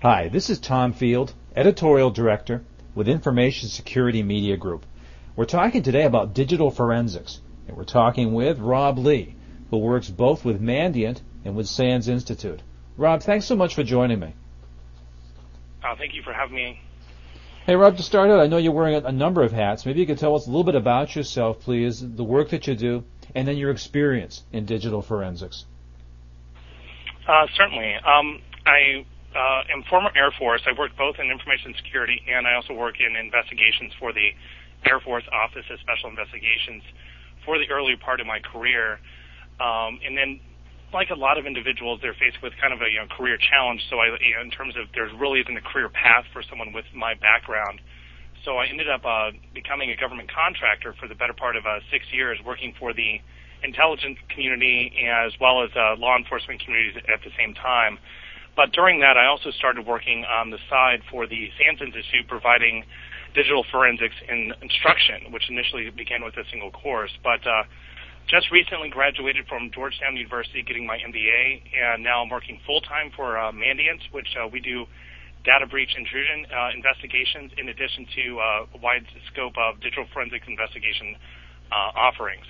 Hi, this is Tom Field, Editorial Director with Information Security Media Group. We're talking today about digital forensics, and we're talking with Rob Lee, who works both with Mandiant and with SANS Institute. Rob, thanks so much for joining me. Uh, thank you for having me. Hey, Rob, to start out, I know you're wearing a, a number of hats. Maybe you could tell us a little bit about yourself, please, the work that you do, and then your experience in digital forensics. Uh, certainly. Um, I uh, am former Air Force. I worked both in information security and I also work in investigations for the Air Force Office of Special Investigations for the early part of my career. Um, and then, like a lot of individuals, they're faced with kind of a you know, career challenge. So, I, you know, in terms of there really isn't a career path for someone with my background. So, I ended up uh, becoming a government contractor for the better part of uh, six years, working for the intelligence community as well as uh, law enforcement communities at the same time. But during that, I also started working on the side for the SANS Institute, providing digital forensics in instruction, which initially began with a single course. But uh, just recently graduated from Georgetown University, getting my MBA, and now I'm working full time for uh, Mandiant, which uh, we do data breach intrusion uh, investigations in addition to uh, a wide scope of digital forensics investigation uh, offerings.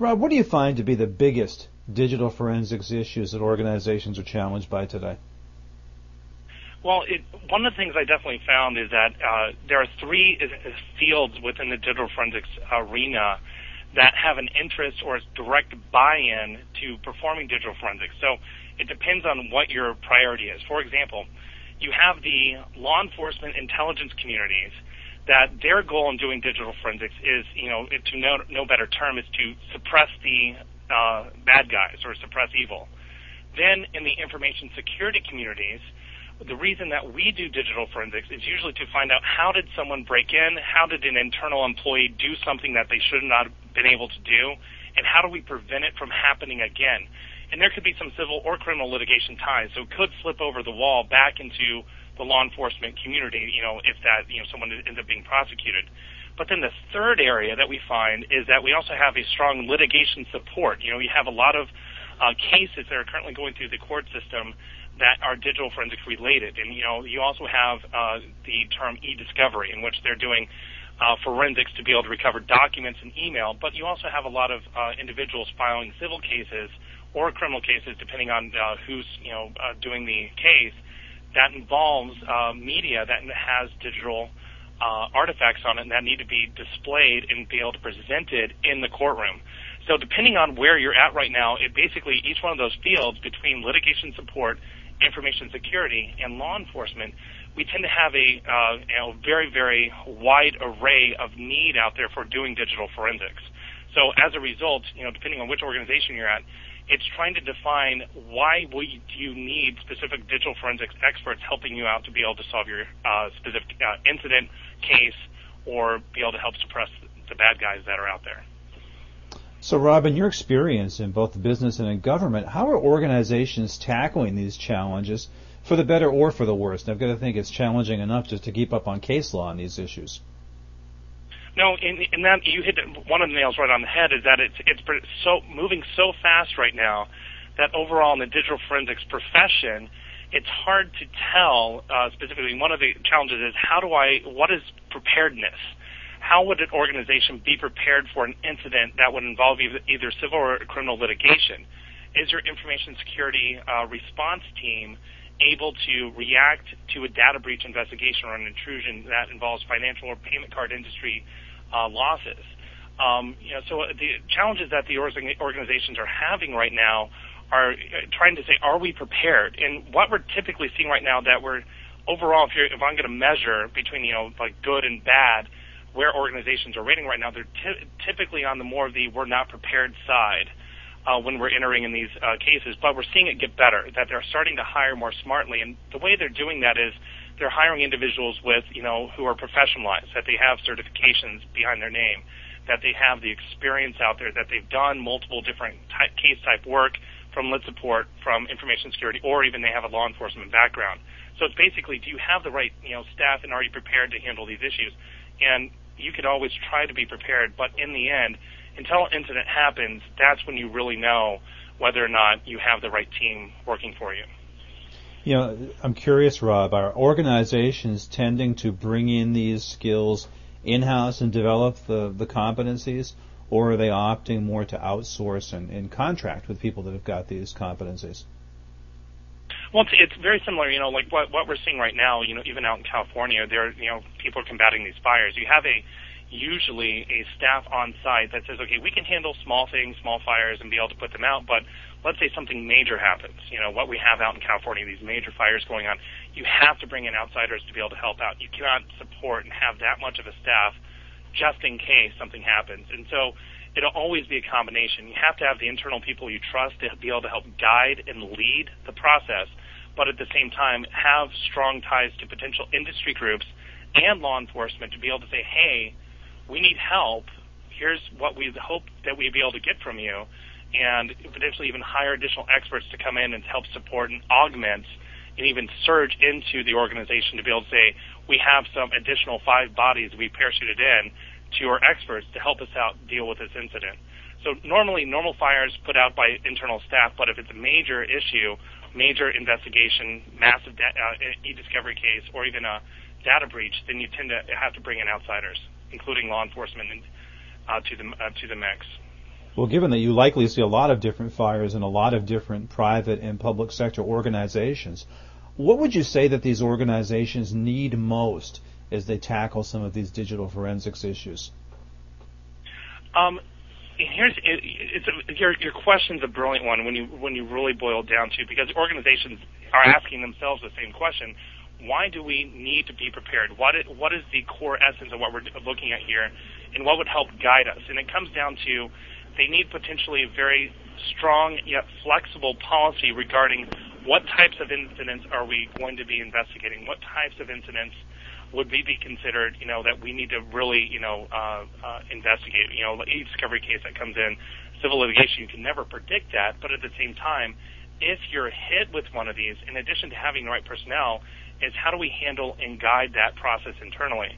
Rob, what do you find to be the biggest digital forensics issues that organizations are challenged by today? Well, it, one of the things I definitely found is that uh, there are three fields within the digital forensics arena that have an interest or direct buy-in to performing digital forensics. So it depends on what your priority is. For example, you have the law enforcement intelligence communities that their goal in doing digital forensics is, you know, to no, no better term, is to suppress the uh, bad guys or suppress evil. Then in the information security communities, the reason that we do digital forensics is usually to find out how did someone break in, how did an internal employee do something that they should not have been able to do, and how do we prevent it from happening again. And there could be some civil or criminal litigation ties, so it could flip over the wall back into the law enforcement community, you know, if that, you know, someone ends up being prosecuted. But then the third area that we find is that we also have a strong litigation support. You know, we have a lot of uh, cases that are currently going through the court system that are digital forensics related. And, you know, you also have uh, the term e-discovery in which they're doing uh, forensics to be able to recover documents and email. But you also have a lot of uh, individuals filing civil cases or criminal cases, depending on uh, who's, you know, uh, doing the case that involves uh, media that has digital uh, artifacts on it and that need to be displayed and be able to present it in the courtroom. So depending on where you're at right now, it basically each one of those fields between litigation support, information security, and law enforcement, we tend to have a uh, you know, very, very wide array of need out there for doing digital forensics. So as a result, you know, depending on which organization you're at, it's trying to define why do you need specific digital forensics experts helping you out to be able to solve your uh, specific uh, incident, case, or be able to help suppress the bad guys that are out there. So, Rob, in your experience in both business and in government, how are organizations tackling these challenges for the better or for the worse? I've got to think it's challenging enough just to keep up on case law on these issues. No, in, in that you hit one of the nails right on the head. Is that it's it's so moving so fast right now that overall in the digital forensics profession, it's hard to tell uh, specifically. One of the challenges is how do I what is preparedness? How would an organization be prepared for an incident that would involve either, either civil or criminal litigation? Is your information security uh, response team able to react to a data breach investigation or an intrusion that involves financial or payment card industry uh, losses. Um, you know, so the challenges that the organizations are having right now are uh, trying to say, are we prepared? And what we're typically seeing right now that we're overall, if, you're, if I'm going to measure between you know like good and bad, where organizations are rating right now, they're typically on the more of the we're not prepared side uh, when we're entering in these uh, cases. But we're seeing it get better, that they're starting to hire more smartly. And the way they're doing that is they're hiring individuals with, you know, who are professionalized, that they have certifications behind their name, that they have the experience out there, that they've done multiple different type, case type work from lit support, from information security, or even they have a law enforcement background. So it's basically, do you have the right, you know, staff and are you prepared to handle these issues? And you could always try to be prepared, but in the end, until an incident happens, that's when you really know whether or not you have the right team working for you. You know, I'm curious, Rob, are organizations tending to bring in these skills in-house and develop the, the competencies, or are they opting more to outsource and, and contract with people that have got these competencies? Well, it's, it's very similar. You know, like what what we're seeing right now. You know, even out in California, there, you know, people are combating these fires. You have a usually a staff on site that says, okay, we can handle small things, small fires, and be able to put them out, but let's say something major happens, you know, what we have out in California, these major fires going on, you have to bring in outsiders to be able to help out. You cannot support and have that much of a staff just in case something happens. And so it'll always be a combination. You have to have the internal people you trust to be able to help guide and lead the process, but at the same time have strong ties to potential industry groups and law enforcement to be able to say, hey, we need help. Here's what we hope that we'd be able to get from you and potentially even hire additional experts to come in and help support and augment and even surge into the organization to be able to say, we have some additional five bodies we parachuted in to your experts to help us out deal with this incident. So normally, normal fires put out by internal staff, but if it's a major issue, major investigation, massive da- uh, e-discovery case, or even a data breach, then you tend to have to bring in outsiders, including law enforcement, and, uh, to the uh, to the mix. Well, given that you likely see a lot of different fires in a lot of different private and public sector organizations, what would you say that these organizations need most as they tackle some of these digital forensics issues? Um, here's it, it's a, your your question's a brilliant one when you when you really boil down to because organizations are asking themselves the same question. Why do we need to be prepared? What is, what is the core essence of what we're looking at here, and what would help guide us? And it comes down to they need potentially a very strong yet flexible policy regarding what types of incidents are we going to be investigating? What types of incidents would we be considered, you know, that we need to really, you know, uh, uh, investigate? You know, e-discovery case that comes in, civil litigation, you can never predict that, but at the same time, if you're hit with one of these, in addition to having the right personnel, is how do we handle and guide that process internally?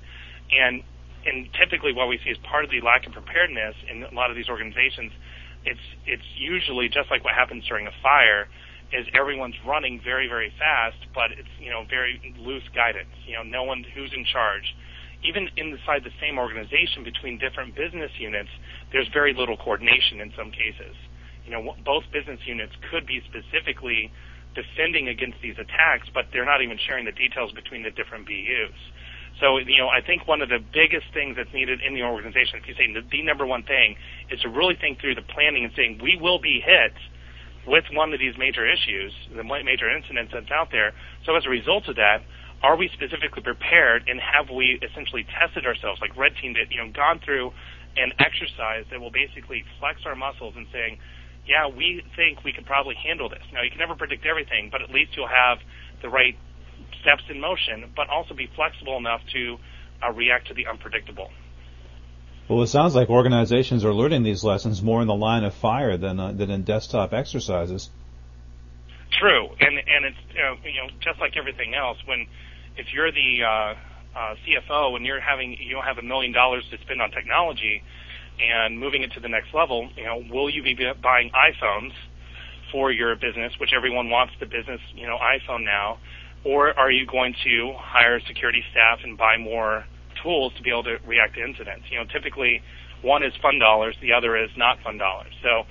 And and typically what we see is part of the lack of preparedness in a lot of these organizations. It's it's usually just like what happens during a fire, is everyone's running very very fast, but it's you know very loose guidance. You know, no one who's in charge. Even inside the same organization between different business units, there's very little coordination in some cases. You know, both business units could be specifically defending against these attacks, but they're not even sharing the details between the different BUs. So, you know, I think one of the biggest things that's needed in the organization, if you say the, the number one thing, is to really think through the planning and saying we will be hit with one of these major issues, the major incidents that's out there. So as a result of that, are we specifically prepared and have we essentially tested ourselves, like Red Team did, you know, gone through an exercise that will basically flex our muscles and saying, yeah, we think we can probably handle this. Now, you can never predict everything, but at least you'll have the right steps in motion, but also be flexible enough to uh, react to the unpredictable. Well, it sounds like organizations are learning these lessons more in the line of fire than uh, than in desktop exercises. True, and and it's uh, you know just like everything else. When if you're the uh, uh, CFO and you're having you don't have a million dollars to spend on technology and moving it to the next level, you know, will you be buying iPhones for your business, which everyone wants the business you know iPhone now? or are you going to hire security staff and buy more tools to be able to react to incidents? You know, typically one is fund dollars, the other is not fund dollars. So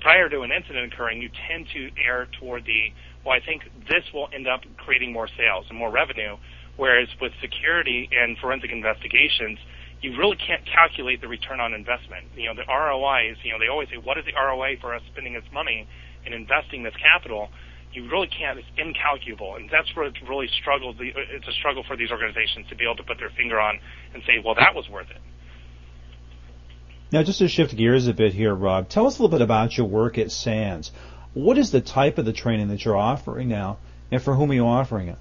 prior to an incident occurring, you tend to err toward the, well, I think this will end up creating more sales and more revenue. Whereas with security and forensic investigations, you really can't calculate the return on investment. You know, the ROI is, you know, they always say, what is the ROA for us spending this money and investing this capital? you really can't. It's incalculable, and that's where it's really struggled. It's a struggle for these organizations to be able to put their finger on and say, "Well, that was worth it." Now, just to shift gears a bit here, Rob, tell us a little bit about your work at SANS. What is the type of the training that you're offering now, and for whom are you offering it?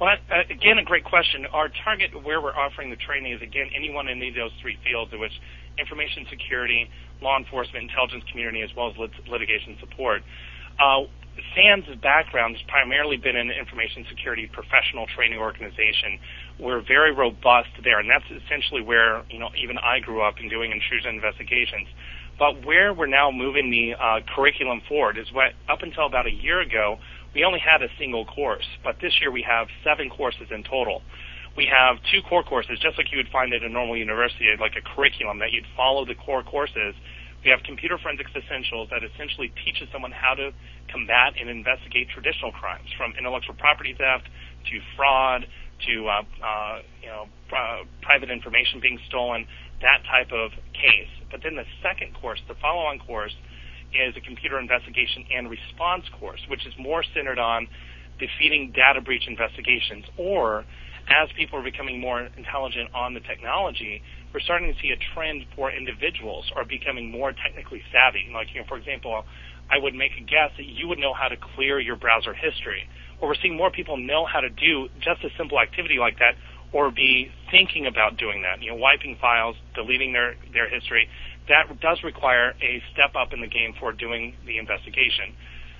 Well, uh, again, a great question. Our target where we're offering the training is again anyone in any of those three fields, in which information security, law enforcement, intelligence community, as well as lit- litigation support. Uh, SANS' background has primarily been in information security professional training organization. We're very robust there, and that's essentially where you know even I grew up in doing intrusion investigations. But where we're now moving the uh, curriculum forward is what up until about a year ago we only had a single course, but this year we have seven courses in total. We have two core courses, just like you would find at a normal university, like a curriculum that you'd follow the core courses. We have Computer Forensics Essentials that essentially teaches someone how to combat and investigate traditional crimes, from intellectual property theft to fraud to uh, uh, you know private information being stolen, that type of case. But then the second course, the follow-on course, is a computer investigation and response course, which is more centered on defeating data breach investigations or as people are becoming more intelligent on the technology, we're starting to see a trend for individuals are becoming more technically savvy. Like, you know, for example, I would make a guess that you would know how to clear your browser history. Or we're seeing more people know how to do just a simple activity like that or be thinking about doing that, you know, wiping files, deleting their, their history. That does require a step up in the game for doing the investigation.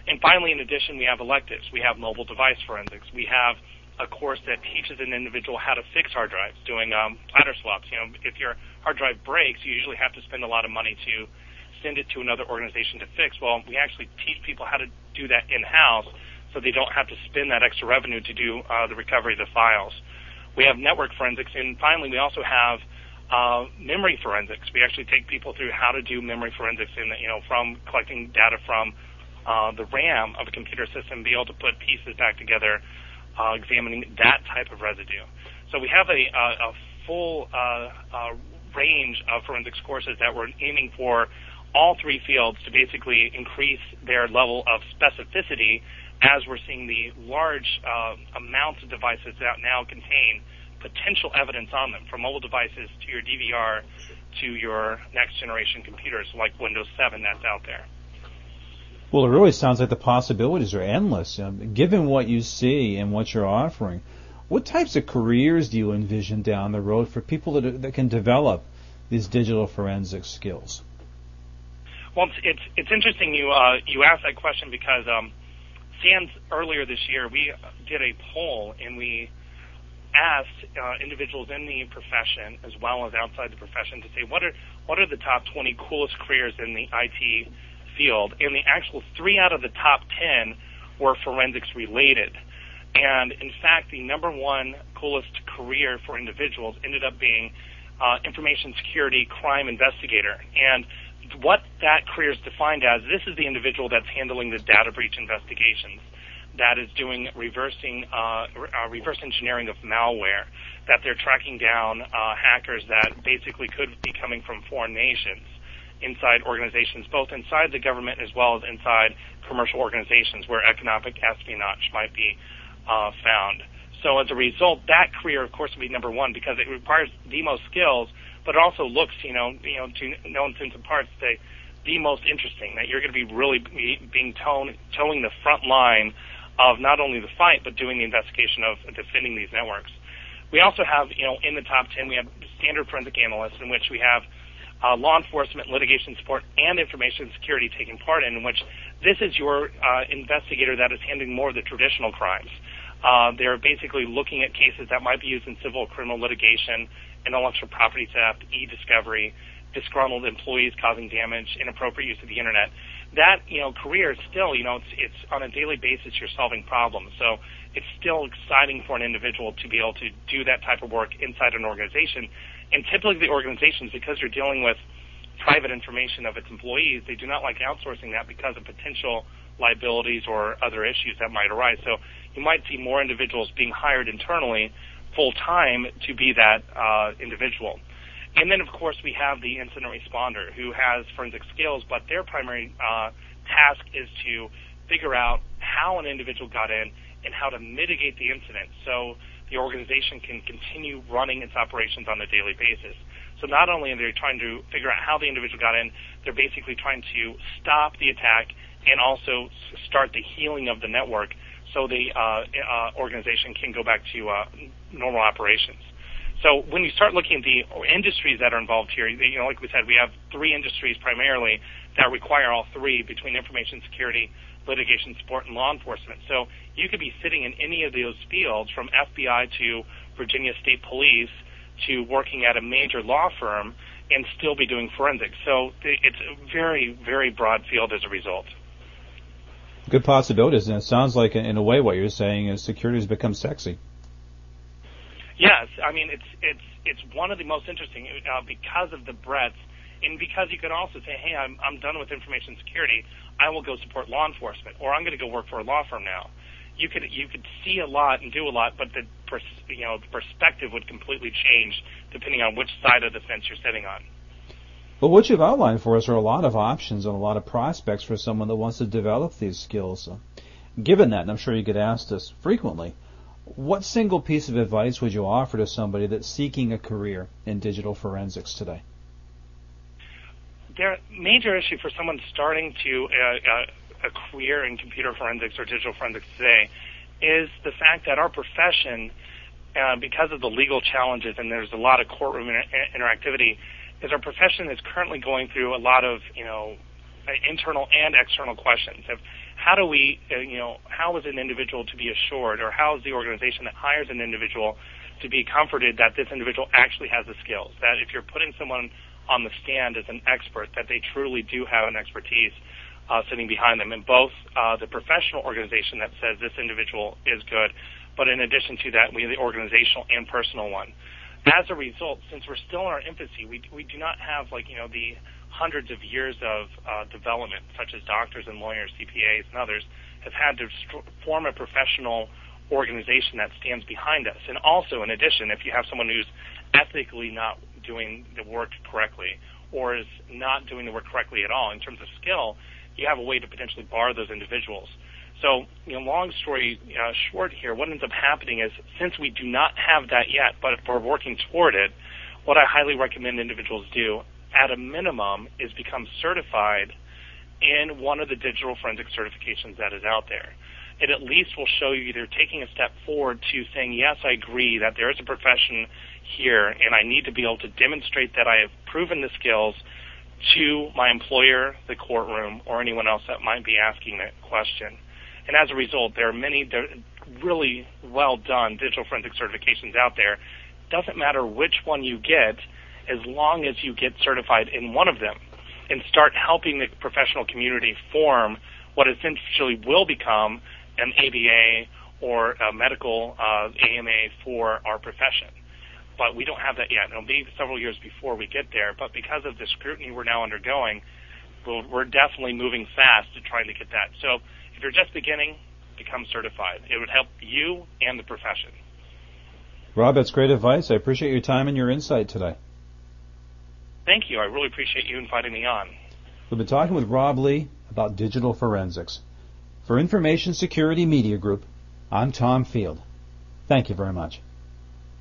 And finally, in addition, we have electives. We have mobile device forensics. We have a course that teaches an individual how to fix hard drives, doing um, platter swaps. You know, if your hard drive breaks, you usually have to spend a lot of money to send it to another organization to fix. Well, we actually teach people how to do that in house, so they don't have to spend that extra revenue to do uh, the recovery of the files. We have network forensics, and finally, we also have uh, memory forensics. We actually take people through how to do memory forensics, in the, you know, from collecting data from uh, the RAM of a computer system, be able to put pieces back together uh, examining that type of residue. So we have a, a, a full uh, uh, range of forensics courses that we're aiming for all three fields to basically increase their level of specificity as we're seeing the large uh, amounts of devices that now contain potential evidence on them, from mobile devices to your DVR to your next generation computers like Windows 7 that's out there. Well, it really sounds like the possibilities are endless. Um, given what you see and what you're offering, what types of careers do you envision down the road for people that, that can develop these digital forensic skills? Well, it's it's, it's interesting you uh, you asked that question because um, SANS earlier this year we did a poll and we asked uh, individuals in the profession as well as outside the profession to say what are what are the top 20 coolest careers in the IT field, and the actual three out of the top 10 were forensics related. And in fact, the number one coolest career for individuals ended up being uh, information security crime investigator. And what that career is defined as, this is the individual that's handling the data breach investigations, that is doing reversing, uh, uh, reverse engineering of malware, that they're tracking down uh, hackers that basically could be coming from foreign nations inside organizations, both inside the government as well as inside commercial organizations where economic espionage might be uh, found. So as a result, that career, of course, would be number one because it requires the most skills, but it also looks, you know, you know, to no intents and parts, the the most interesting. That you're going to be really be, being tone, towing the front line of not only the fight but doing the investigation of defending these networks. We also have, you know, in the top ten, we have standard forensic analysts, in which we have uh, law enforcement, litigation support, and information security taking part in, in which this is your uh, investigator that is handling more of the traditional crimes. Uh, they're basically looking at cases that might be used in civil criminal litigation, intellectual property theft, e-discovery, disgruntled employees causing damage, inappropriate use of the internet. That you know career is still you know it's it's on a daily basis you're solving problems. So it's still exciting for an individual to be able to do that type of work inside an organization and typically the organizations, because you're dealing with private information of its employees, they do not like outsourcing that because of potential liabilities or other issues that might arise. So you might see more individuals being hired internally full time to be that uh, individual. And then, of course, we have the incident responder who has forensic skills, but their primary uh, task is to figure out how an individual got in and how to mitigate the incident. So the organization can continue running its operations on a daily basis. So not only are they trying to figure out how the individual got in, they're basically trying to stop the attack and also start the healing of the network so the uh, uh, organization can go back to uh, normal operations. So when you start looking at the industries that are involved here, you know, like we said, we have three industries primarily that require all three between information security, litigation support, and law enforcement. So you could be sitting in any of those fields from FBI to Virginia State Police to working at a major law firm and still be doing forensics. So it's a very, very broad field as a result. Good possibilities, and it sounds like, in a way, what you're saying is security has become sexy. Yes, I mean it's it's it's one of the most interesting uh, because of the breadth, and because you can also say, hey, I'm I'm done with information security. I will go support law enforcement, or I'm going to go work for a law firm now. You could you could see a lot and do a lot, but the pers- you know the perspective would completely change depending on which side of the fence you're sitting on. But what you've outlined for us are a lot of options and a lot of prospects for someone that wants to develop these skills. given that, and I'm sure you get asked this frequently, what single piece of advice would you offer to somebody that's seeking a career in digital forensics today? The major issue for someone starting to uh, uh, a career in computer forensics or digital forensics today is the fact that our profession, uh, because of the legal challenges and there's a lot of courtroom inter- interactivity, is our profession is currently going through a lot of you know internal and external questions of how do we, uh, you know, how is an individual to be assured, or how is the organization that hires an individual to be comforted that this individual actually has the skills? That if you're putting someone on the stand as an expert, that they truly do have an expertise uh, sitting behind them, and both uh, the professional organization that says this individual is good, but in addition to that, we have the organizational and personal one. As a result, since we're still in our infancy, we we do not have like you know the hundreds of years of uh, development, such as doctors and lawyers, CPAs, and others, have had to st- form a professional organization that stands behind us. And also, in addition, if you have someone who's ethically not doing the work correctly or is not doing the work correctly at all in terms of skill, you have a way to potentially bar those individuals. So, you know, long story uh, short here, what ends up happening is since we do not have that yet, but we're working toward it, what I highly recommend individuals do at a minimum, is become certified in one of the digital forensic certifications that is out there. It at least will show you they're taking a step forward to saying, yes, I agree that there is a profession here and I need to be able to demonstrate that I have proven the skills to my employer, the courtroom, or anyone else that might be asking that question. And as a result, there are many really well done digital forensic certifications out there. Doesn't matter which one you get, as long as you get certified in one of them and start helping the professional community form what essentially will become an ABA or a medical uh, AMA for our profession. But we don't have that yet. It'll be several years before we get there. But because of the scrutiny we're now undergoing, we're definitely moving fast to trying to get that. So if you're just beginning, become certified. It would help you and the profession. Rob, that's great advice. I appreciate your time and your insight today. Thank you. I really appreciate you inviting me on. We've been talking with Rob Lee about digital forensics. For Information Security Media Group, I'm Tom Field. Thank you very much.